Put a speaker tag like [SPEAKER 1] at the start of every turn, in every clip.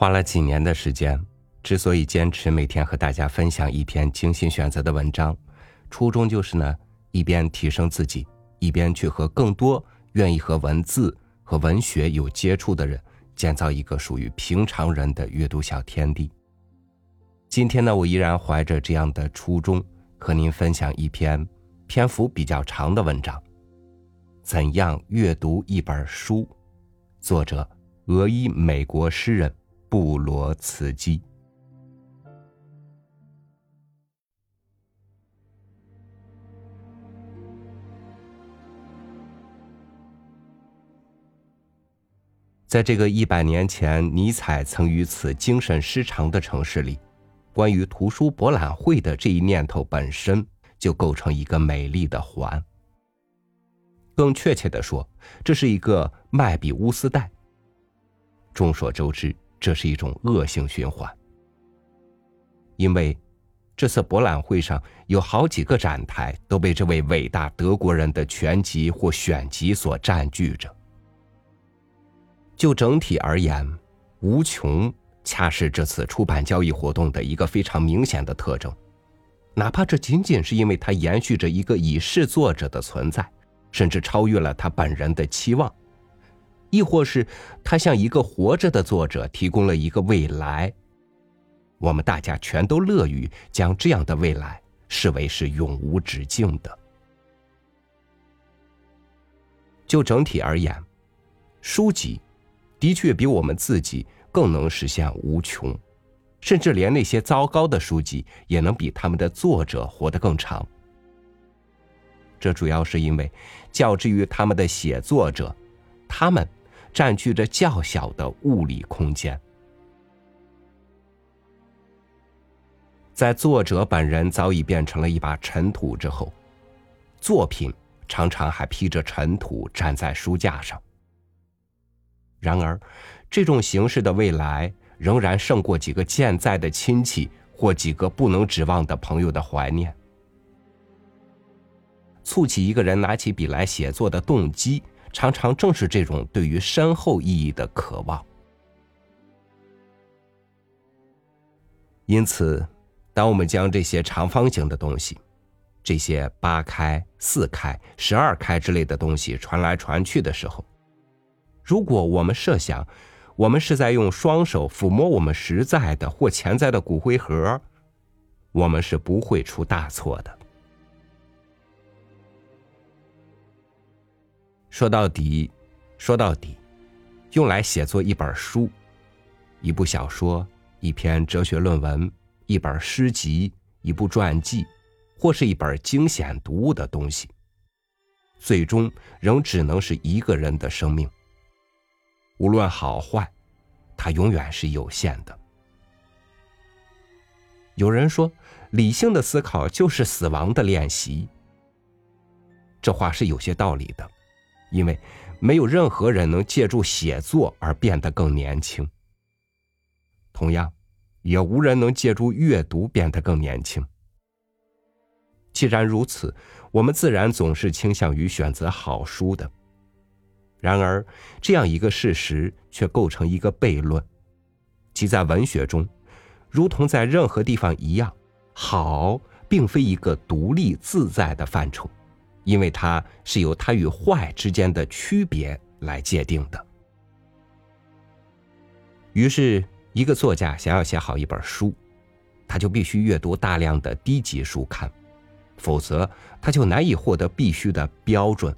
[SPEAKER 1] 花了几年的时间，之所以坚持每天和大家分享一篇精心选择的文章，初衷就是呢，一边提升自己，一边去和更多愿意和文字和文学有接触的人，建造一个属于平常人的阅读小天地。今天呢，我依然怀着这样的初衷，和您分享一篇篇幅比较长的文章：怎样阅读一本书？作者：俄裔美国诗人。布罗茨基，在这个一百年前尼采曾于此精神失常的城市里，关于图书博览会的这一念头本身就构成一个美丽的环。更确切的说，这是一个麦比乌斯带。众所周知。这是一种恶性循环，因为这次博览会上有好几个展台都被这位伟大德国人的全集或选集所占据着。就整体而言，无穷恰是这次出版交易活动的一个非常明显的特征，哪怕这仅仅是因为它延续着一个已逝作者的存在，甚至超越了他本人的期望。亦或是他向一个活着的作者提供了一个未来，我们大家全都乐于将这样的未来视为是永无止境的。就整体而言，书籍的确比我们自己更能实现无穷，甚至连那些糟糕的书籍也能比他们的作者活得更长。这主要是因为，较之于他们的写作者，他们。占据着较小的物理空间，在作者本人早已变成了一把尘土之后，作品常常还披着尘土站在书架上。然而，这种形式的未来仍然胜过几个健在的亲戚或几个不能指望的朋友的怀念。促起一个人拿起笔来写作的动机。常常正是这种对于深厚意义的渴望。因此，当我们将这些长方形的东西，这些八开、四开、十二开之类的东西传来传去的时候，如果我们设想我们是在用双手抚摸我们实在的或潜在的骨灰盒，我们是不会出大错的。说到底，说到底，用来写作一本书、一部小说、一篇哲学论文、一本诗集、一部传记，或是一本惊险读物的东西，最终仍只能是一个人的生命。无论好坏，它永远是有限的。有人说，理性的思考就是死亡的练习。这话是有些道理的。因为没有任何人能借助写作而变得更年轻，同样，也无人能借助阅读变得更年轻。既然如此，我们自然总是倾向于选择好书的。然而，这样一个事实却构成一个悖论，即在文学中，如同在任何地方一样，好并非一个独立自在的范畴。因为它是由它与坏之间的区别来界定的。于是，一个作家想要写好一本书，他就必须阅读大量的低级书刊，否则他就难以获得必须的标准。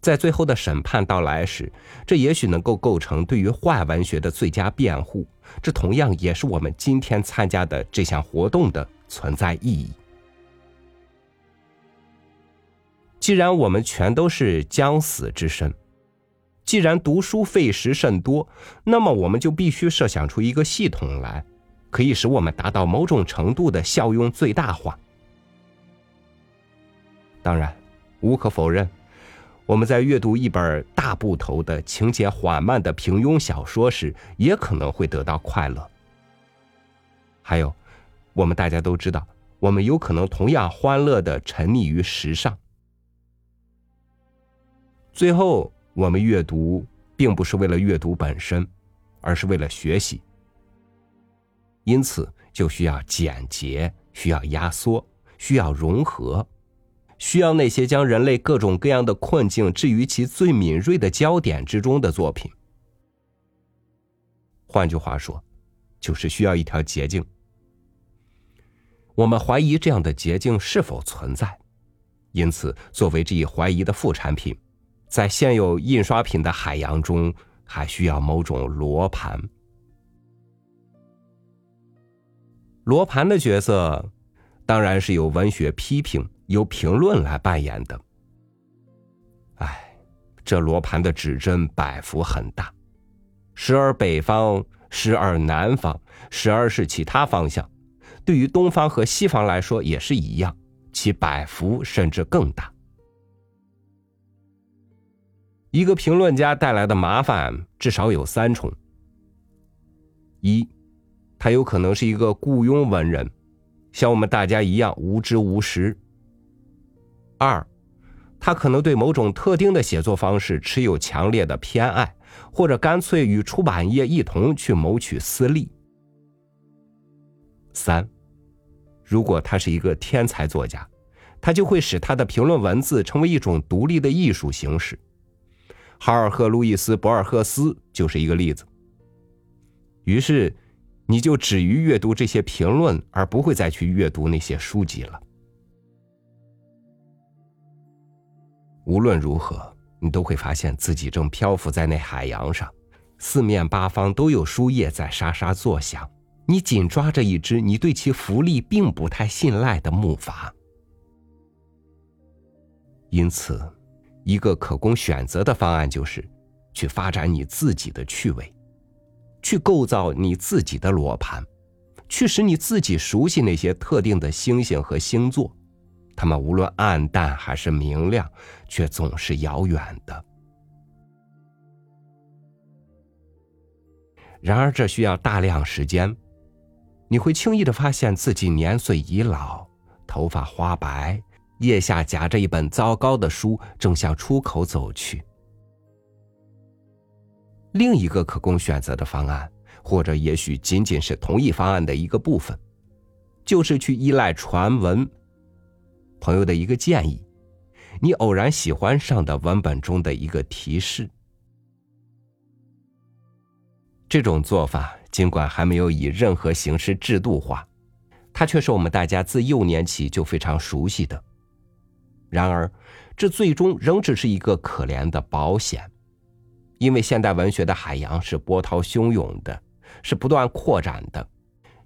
[SPEAKER 1] 在最后的审判到来时，这也许能够构成对于坏文学的最佳辩护。这同样也是我们今天参加的这项活动的存在意义。既然我们全都是将死之身，既然读书费时甚多，那么我们就必须设想出一个系统来，可以使我们达到某种程度的效用最大化。当然，无可否认，我们在阅读一本大部头的、情节缓慢的平庸小说时，也可能会得到快乐。还有，我们大家都知道，我们有可能同样欢乐的沉溺于时尚。最后，我们阅读并不是为了阅读本身，而是为了学习。因此，就需要简洁，需要压缩，需要融合，需要那些将人类各种各样的困境置于其最敏锐的焦点之中的作品。换句话说，就是需要一条捷径。我们怀疑这样的捷径是否存在，因此，作为这一怀疑的副产品，在现有印刷品的海洋中，还需要某种罗盘。罗盘的角色，当然是由文学批评、由评论来扮演的。哎，这罗盘的指针摆幅很大，时而北方，时而南方，时而是其他方向。对于东方和西方来说也是一样，其摆幅甚至更大。一个评论家带来的麻烦至少有三重：一。他有可能是一个雇佣文人，像我们大家一样无知无识。二，他可能对某种特定的写作方式持有强烈的偏爱，或者干脆与出版业一同去谋取私利。三，如果他是一个天才作家，他就会使他的评论文字成为一种独立的艺术形式。哈尔赫·路易斯·博尔赫斯就是一个例子。于是。你就止于阅读这些评论，而不会再去阅读那些书籍了。无论如何，你都会发现自己正漂浮在那海洋上，四面八方都有书页在沙沙作响。你紧抓着一只你对其浮力并不太信赖的木筏。因此，一个可供选择的方案就是，去发展你自己的趣味。去构造你自己的罗盘，去使你自己熟悉那些特定的星星和星座，它们无论暗淡还是明亮，却总是遥远的。然而，这需要大量时间。你会轻易的发现自己年岁已老，头发花白，腋下夹着一本糟糕的书，正向出口走去。另一个可供选择的方案，或者也许仅仅是同一方案的一个部分，就是去依赖传闻、朋友的一个建议，你偶然喜欢上的文本中的一个提示。这种做法尽管还没有以任何形式制度化，它却是我们大家自幼年起就非常熟悉的。然而，这最终仍只是一个可怜的保险。因为现代文学的海洋是波涛汹涌的，是不断扩展的，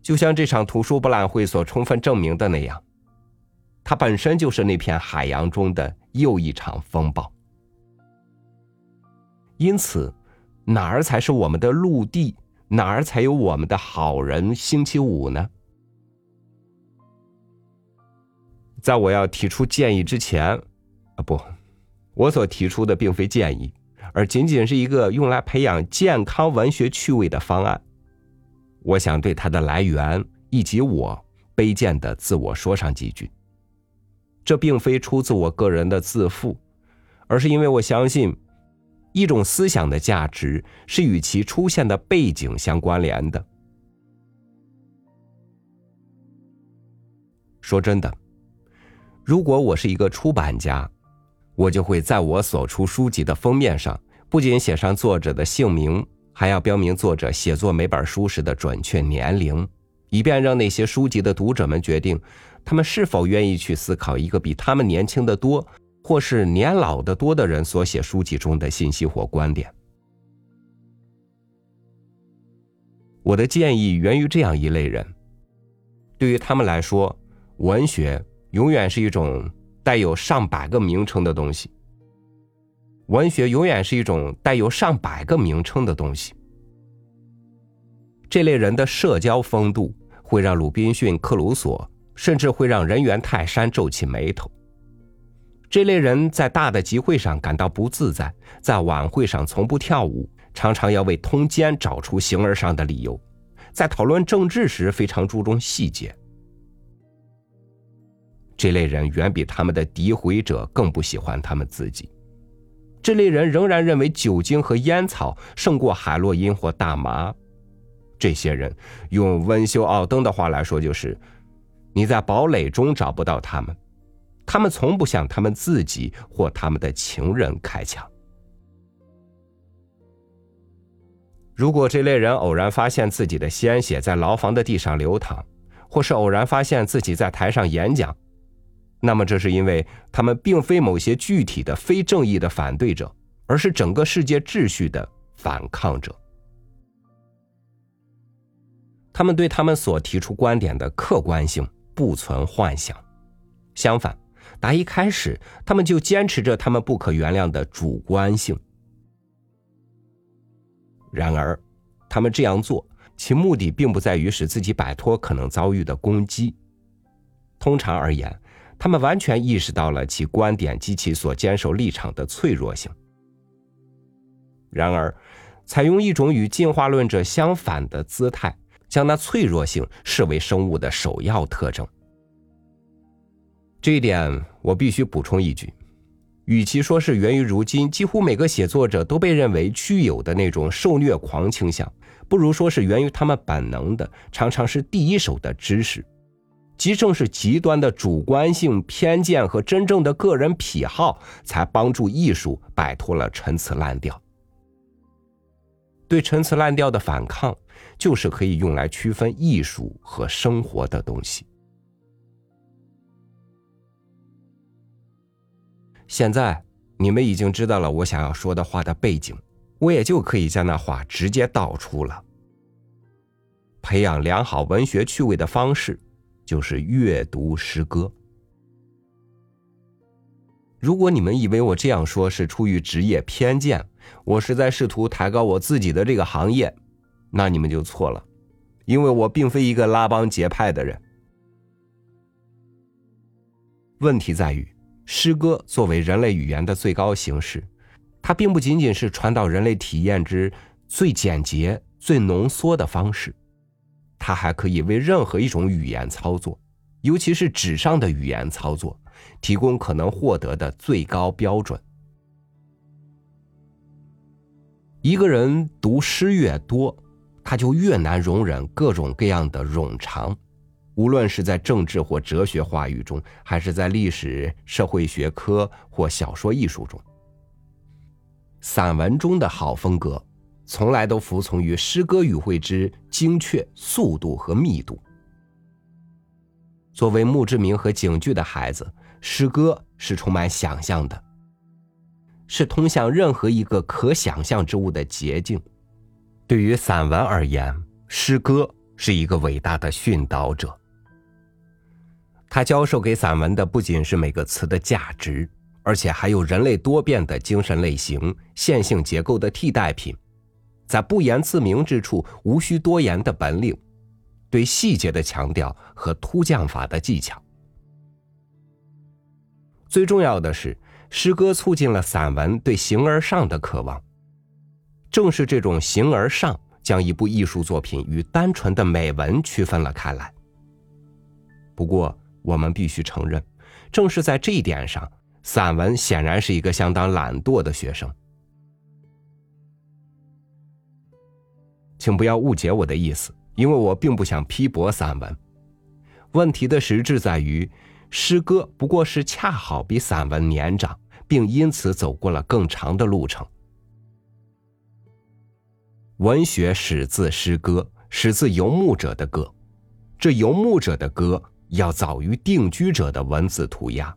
[SPEAKER 1] 就像这场图书博览会所充分证明的那样，它本身就是那片海洋中的又一场风暴。因此，哪儿才是我们的陆地？哪儿才有我们的好人？星期五呢？在我要提出建议之前，啊不，我所提出的并非建议。而仅仅是一个用来培养健康文学趣味的方案。我想对它的来源以及我卑贱的自我说上几句。这并非出自我个人的自负，而是因为我相信，一种思想的价值是与其出现的背景相关联的。说真的，如果我是一个出版家。我就会在我所出书籍的封面上，不仅写上作者的姓名，还要标明作者写作每本书时的准确年龄，以便让那些书籍的读者们决定，他们是否愿意去思考一个比他们年轻的多，或是年老的多的人所写书籍中的信息或观点。我的建议源于这样一类人，对于他们来说，文学永远是一种。带有上百个名称的东西，文学永远是一种带有上百个名称的东西。这类人的社交风度会让鲁滨逊、克鲁索，甚至会让人猿泰山皱起眉头。这类人在大的集会上感到不自在，在晚会上从不跳舞，常常要为通奸找出形而上的理由，在讨论政治时非常注重细节。这类人远比他们的诋毁者更不喜欢他们自己，这类人仍然认为酒精和烟草胜过海洛因或大麻。这些人用温修奥登的话来说，就是你在堡垒中找不到他们，他们从不向他们自己或他们的情人开枪。如果这类人偶然发现自己的鲜血在牢房的地上流淌，或是偶然发现自己在台上演讲，那么这是因为他们并非某些具体的非正义的反对者，而是整个世界秩序的反抗者。他们对他们所提出观点的客观性不存幻想，相反，打一开始他们就坚持着他们不可原谅的主观性。然而，他们这样做，其目的并不在于使自己摆脱可能遭遇的攻击。通常而言，他们完全意识到了其观点及其所坚守立场的脆弱性。然而，采用一种与进化论者相反的姿态，将那脆弱性视为生物的首要特征。这一点，我必须补充一句。与其说是源于如今几乎每个写作者都被认为具有的那种受虐狂倾向，不如说是源于他们本能的、常常是第一手的知识，即正是极端的主观性偏见和真正的个人癖好，才帮助艺术摆脱了陈词滥调。对陈词滥调的反抗，就是可以用来区分艺术和生活的东西。现在你们已经知道了我想要说的话的背景，我也就可以将那话直接道出了。培养良好文学趣味的方式，就是阅读诗歌。如果你们以为我这样说是出于职业偏见，我是在试图抬高我自己的这个行业，那你们就错了，因为我并非一个拉帮结派的人。问题在于。诗歌作为人类语言的最高形式，它并不仅仅是传导人类体验之最简洁、最浓缩的方式，它还可以为任何一种语言操作，尤其是纸上的语言操作，提供可能获得的最高标准。一个人读诗越多，他就越难容忍各种各样的冗长。无论是在政治或哲学话语中，还是在历史、社会学科或小说艺术中，散文中的好风格，从来都服从于诗歌语汇之精确、速度和密度。作为墓志铭和警句的孩子，诗歌是充满想象的，是通向任何一个可想象之物的捷径。对于散文而言，诗歌是一个伟大的训导者。他教授给散文的不仅是每个词的价值，而且还有人类多变的精神类型、线性结构的替代品，在不言自明之处无需多言的本领，对细节的强调和突降法的技巧。最重要的是，诗歌促进了散文对形而上的渴望。正是这种形而上，将一部艺术作品与单纯的美文区分了开来。不过，我们必须承认，正是在这一点上，散文显然是一个相当懒惰的学生。请不要误解我的意思，因为我并不想批驳散文。问题的实质在于，诗歌不过是恰好比散文年长，并因此走过了更长的路程。文学始自诗歌，始自游牧者的歌，这游牧者的歌。要早于定居者的文字涂鸦。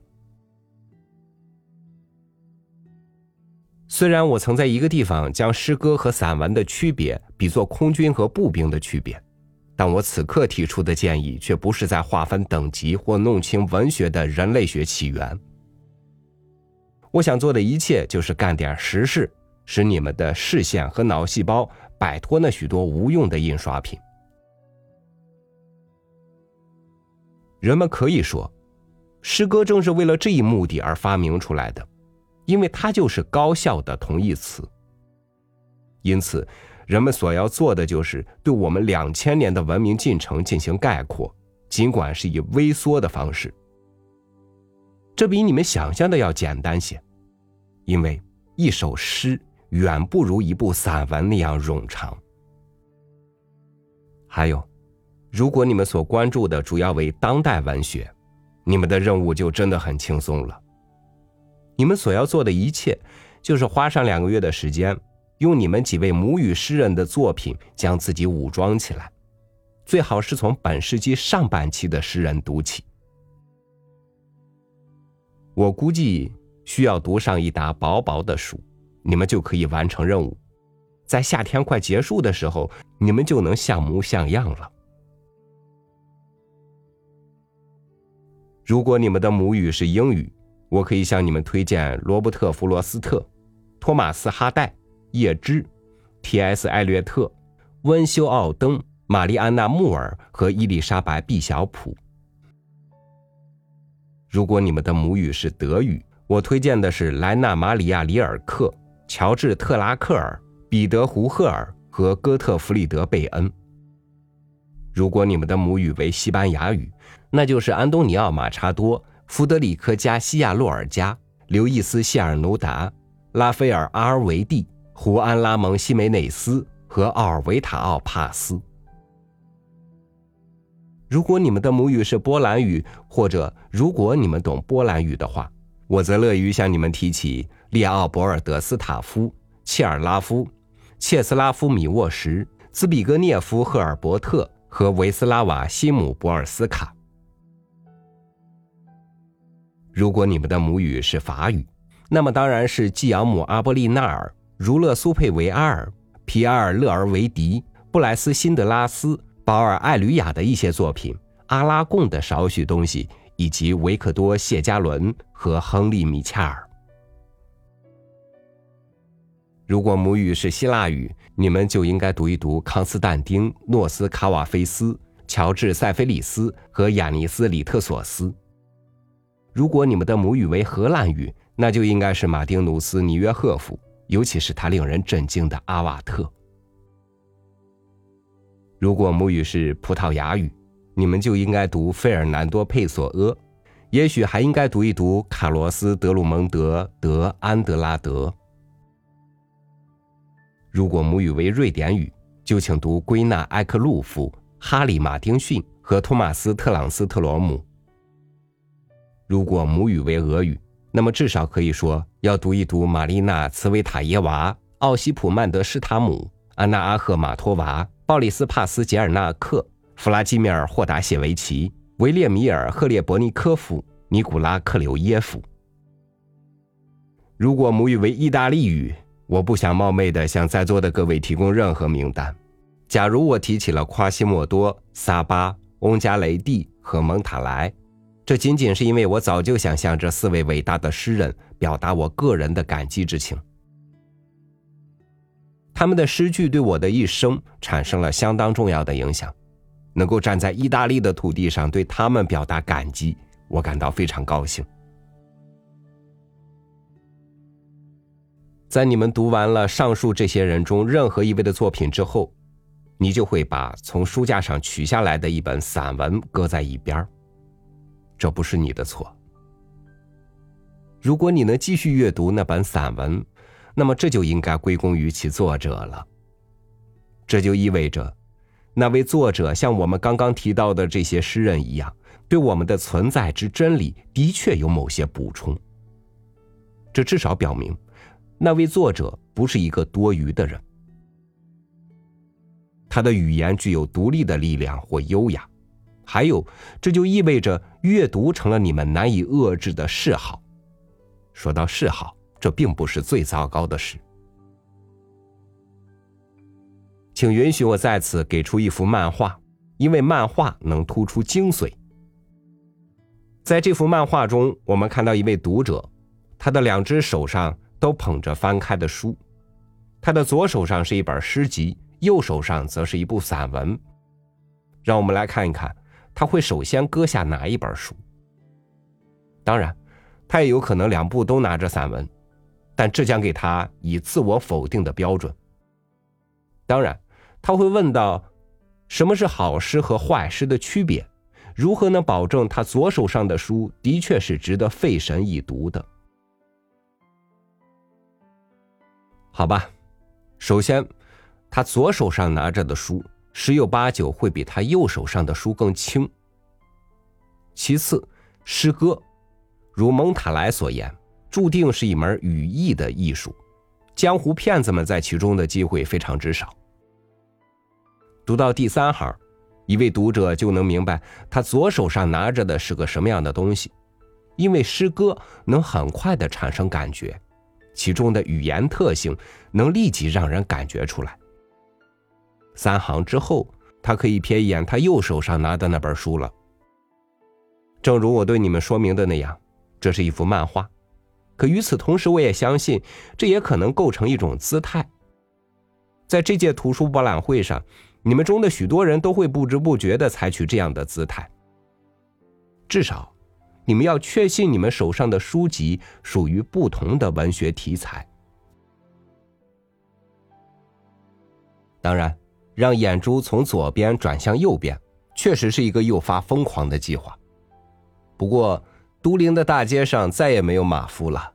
[SPEAKER 1] 虽然我曾在一个地方将诗歌和散文的区别比作空军和步兵的区别，但我此刻提出的建议却不是在划分等级或弄清文学的人类学起源。我想做的一切就是干点实事，使你们的视线和脑细胞摆脱那许多无用的印刷品。人们可以说，诗歌正是为了这一目的而发明出来的，因为它就是高效的同义词。因此，人们所要做的就是对我们两千年的文明进程进行概括，尽管是以微缩的方式。这比你们想象的要简单些，因为一首诗远不如一部散文那样冗长。还有，如果你们所关注的主要为当代文学，你们的任务就真的很轻松了。你们所要做的一切，就是花上两个月的时间，用你们几位母语诗人的作品将自己武装起来，最好是从本世纪上半期的诗人读起。我估计需要读上一沓薄薄的书，你们就可以完成任务。在夏天快结束的时候，你们就能像模像样了。如果你们的母语是英语，我可以向你们推荐罗伯特·弗罗斯特、托马斯·哈代、叶芝、T.S. 艾略特、温修·奥登、玛丽安娜·穆尔和伊丽莎白·毕晓普。如果你们的母语是德语，我推荐的是莱纳·马里亚·里尔克、乔治·特拉克尔、彼得·胡赫尔和哥特弗里德·贝恩。如果你们的母语为西班牙语，那就是安东尼奥·马查多、弗德里克·加西亚·洛尔加、刘易斯·谢尔努达、拉斐尔·阿尔维蒂、胡安·拉蒙·西梅内斯和奥尔维塔奥·帕斯。如果你们的母语是波兰语，或者如果你们懂波兰语的话，我则乐于向你们提起列奥博尔德斯塔夫、切尔拉夫、切斯拉夫米沃什、兹比格涅夫赫尔伯特和维斯拉瓦西姆博尔斯卡。如果你们的母语是法语，那么当然是季扬姆阿波利纳尔、儒勒苏佩维阿尔、皮埃尔勒尔维迪、布莱斯辛德拉斯。保尔·艾吕雅的一些作品，阿拉贡的少许东西，以及维克多·谢加伦和亨利·米恰尔。如果母语是希腊语，你们就应该读一读康斯坦丁·诺斯卡瓦菲斯、乔治·塞菲里斯和亚尼斯·里特索斯。如果你们的母语为荷兰语，那就应该是马丁努斯·尼约赫夫，尤其是他令人震惊的《阿瓦特》。如果母语是葡萄牙语，你们就应该读费尔南多·佩索阿，也许还应该读一读卡洛斯·德鲁蒙德·德安德拉德。如果母语为瑞典语，就请读归纳·埃克路夫、哈里·马丁逊和托马斯·特朗斯特罗姆。如果母语为俄语，那么至少可以说要读一读玛丽娜·茨维塔耶娃、奥西普·曼德施塔姆、安娜·阿赫马托娃。鲍里斯·帕斯杰尔纳克、弗拉基米尔·霍达谢维奇、维列米尔·赫列伯尼科夫、尼古拉·克柳耶夫。如果母语为意大利语，我不想冒昧的向在座的各位提供任何名单。假如我提起了夸西莫多、萨巴、翁加雷蒂和蒙塔莱，这仅仅是因为我早就想向这四位伟大的诗人表达我个人的感激之情。他们的诗句对我的一生产生了相当重要的影响，能够站在意大利的土地上对他们表达感激，我感到非常高兴。在你们读完了上述这些人中任何一位的作品之后，你就会把从书架上取下来的一本散文搁在一边这不是你的错。如果你能继续阅读那本散文，那么这就应该归功于其作者了。这就意味着，那位作者像我们刚刚提到的这些诗人一样，对我们的存在之真理的确有某些补充。这至少表明，那位作者不是一个多余的人。他的语言具有独立的力量或优雅，还有，这就意味着阅读成了你们难以遏制的嗜好。说到嗜好。这并不是最糟糕的事，请允许我在此给出一幅漫画，因为漫画能突出精髓。在这幅漫画中，我们看到一位读者，他的两只手上都捧着翻开的书，他的左手上是一本诗集，右手上则是一部散文。让我们来看一看，他会首先搁下哪一本书？当然，他也有可能两部都拿着散文。但这将给他以自我否定的标准。当然，他会问到：什么是好诗和坏诗的区别？如何能保证他左手上的书的确是值得费神一读的？好吧，首先，他左手上拿着的书十有八九会比他右手上的书更轻。其次，诗歌，如蒙塔莱所言，注定是一门语义的艺术，江湖骗子们在其中的机会非常之少。读到第三行，一位读者就能明白他左手上拿着的是个什么样的东西，因为诗歌能很快的产生感觉。其中的语言特性能立即让人感觉出来。三行之后，他可以瞥一眼他右手上拿的那本书了。正如我对你们说明的那样，这是一幅漫画。可与此同时，我也相信这也可能构成一种姿态。在这届图书博览会上，你们中的许多人都会不知不觉的采取这样的姿态。至少。你们要确信你们手上的书籍属于不同的文学题材。当然，让眼珠从左边转向右边，确实是一个诱发疯狂的计划。不过，都灵的大街上再也没有马夫了，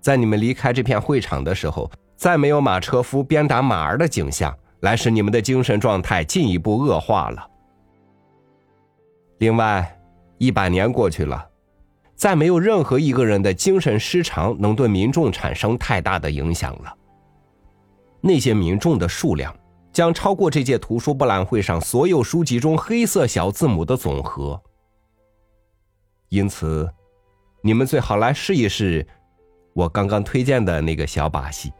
[SPEAKER 1] 在你们离开这片会场的时候，再没有马车夫鞭打马儿的景象，来使你们的精神状态进一步恶化了。另外，一百年过去了。再没有任何一个人的精神失常能对民众产生太大的影响了。那些民众的数量将超过这届图书博览会上所有书籍中黑色小字母的总和。因此，你们最好来试一试我刚刚推荐的那个小把戏。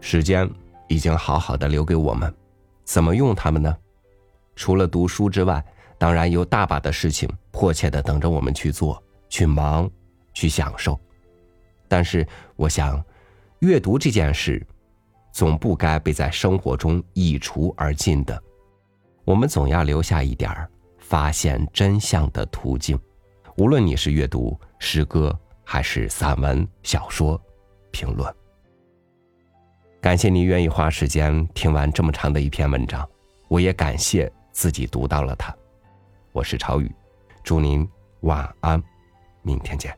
[SPEAKER 1] 时间已经好好的留给我们，怎么用它们呢？除了读书之外，当然有大把的事情迫切的等着我们去做、去忙、去享受。但是，我想，阅读这件事，总不该被在生活中一除而尽的。我们总要留下一点儿发现真相的途径。无论你是阅读诗歌，还是散文、小说、评论。感谢您愿意花时间听完这么长的一篇文章，我也感谢自己读到了它。我是朝宇，祝您晚安，明天见。